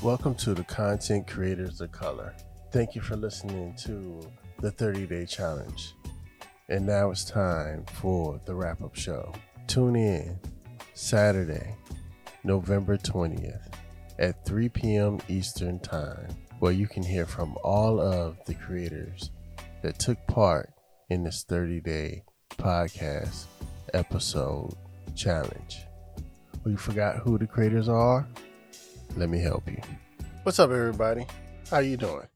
Welcome to the Content Creators of Color. Thank you for listening to the 30 Day Challenge. And now it's time for the wrap up show. Tune in Saturday, November 20th at 3 p.m. Eastern Time, where you can hear from all of the creators that took part in this 30 day podcast episode challenge. You forgot who the creators are? Let me help you. What's up, everybody? How you doing?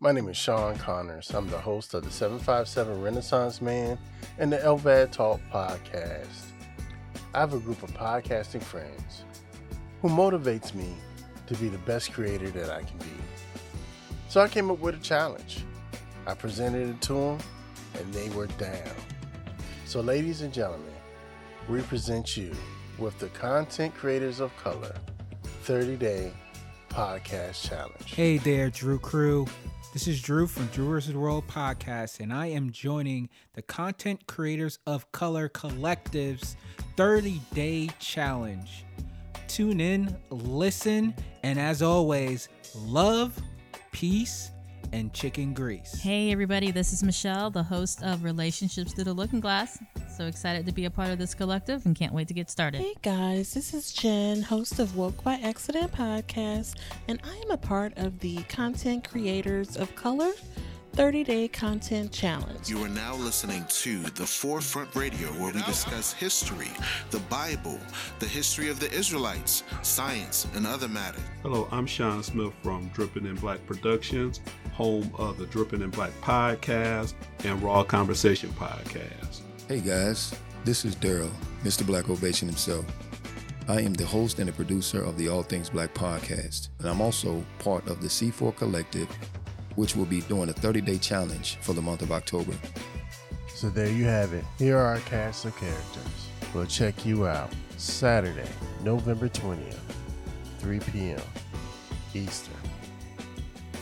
My name is Sean Connors. I'm the host of the 757 Renaissance Man and the Elvad Talk podcast. I have a group of podcasting friends who motivates me to be the best creator that I can be. So I came up with a challenge. I presented it to them and they were down. So, ladies and gentlemen, we present you with the Content Creators of Color 30 Day Podcast Challenge. Hey there, Drew Crew. This is Drew from Drew vs. World Podcast, and I am joining the Content Creators of Color Collective's 30 Day Challenge. Tune in, listen, and as always, love, peace, and chicken grease. Hey, everybody, this is Michelle, the host of Relationships Through the Looking Glass. So excited to be a part of this collective and can't wait to get started. Hey guys, this is Jen, host of Woke by Accident podcast, and I am a part of the Content Creators of Color 30 Day Content Challenge. You are now listening to The Forefront Radio, where we discuss history, the Bible, the history of the Israelites, science, and other matters. Hello, I'm Sean Smith from Dripping in Black Productions, home of the Dripping in Black podcast and Raw Conversation podcast. Hey guys, this is Daryl, Mr. Black Ovation himself. I am the host and the producer of the All Things Black podcast, and I'm also part of the C4 Collective, which will be doing a 30 day challenge for the month of October. So there you have it. Here are our cast of characters. We'll check you out Saturday, November 20th, 3 p.m. Eastern.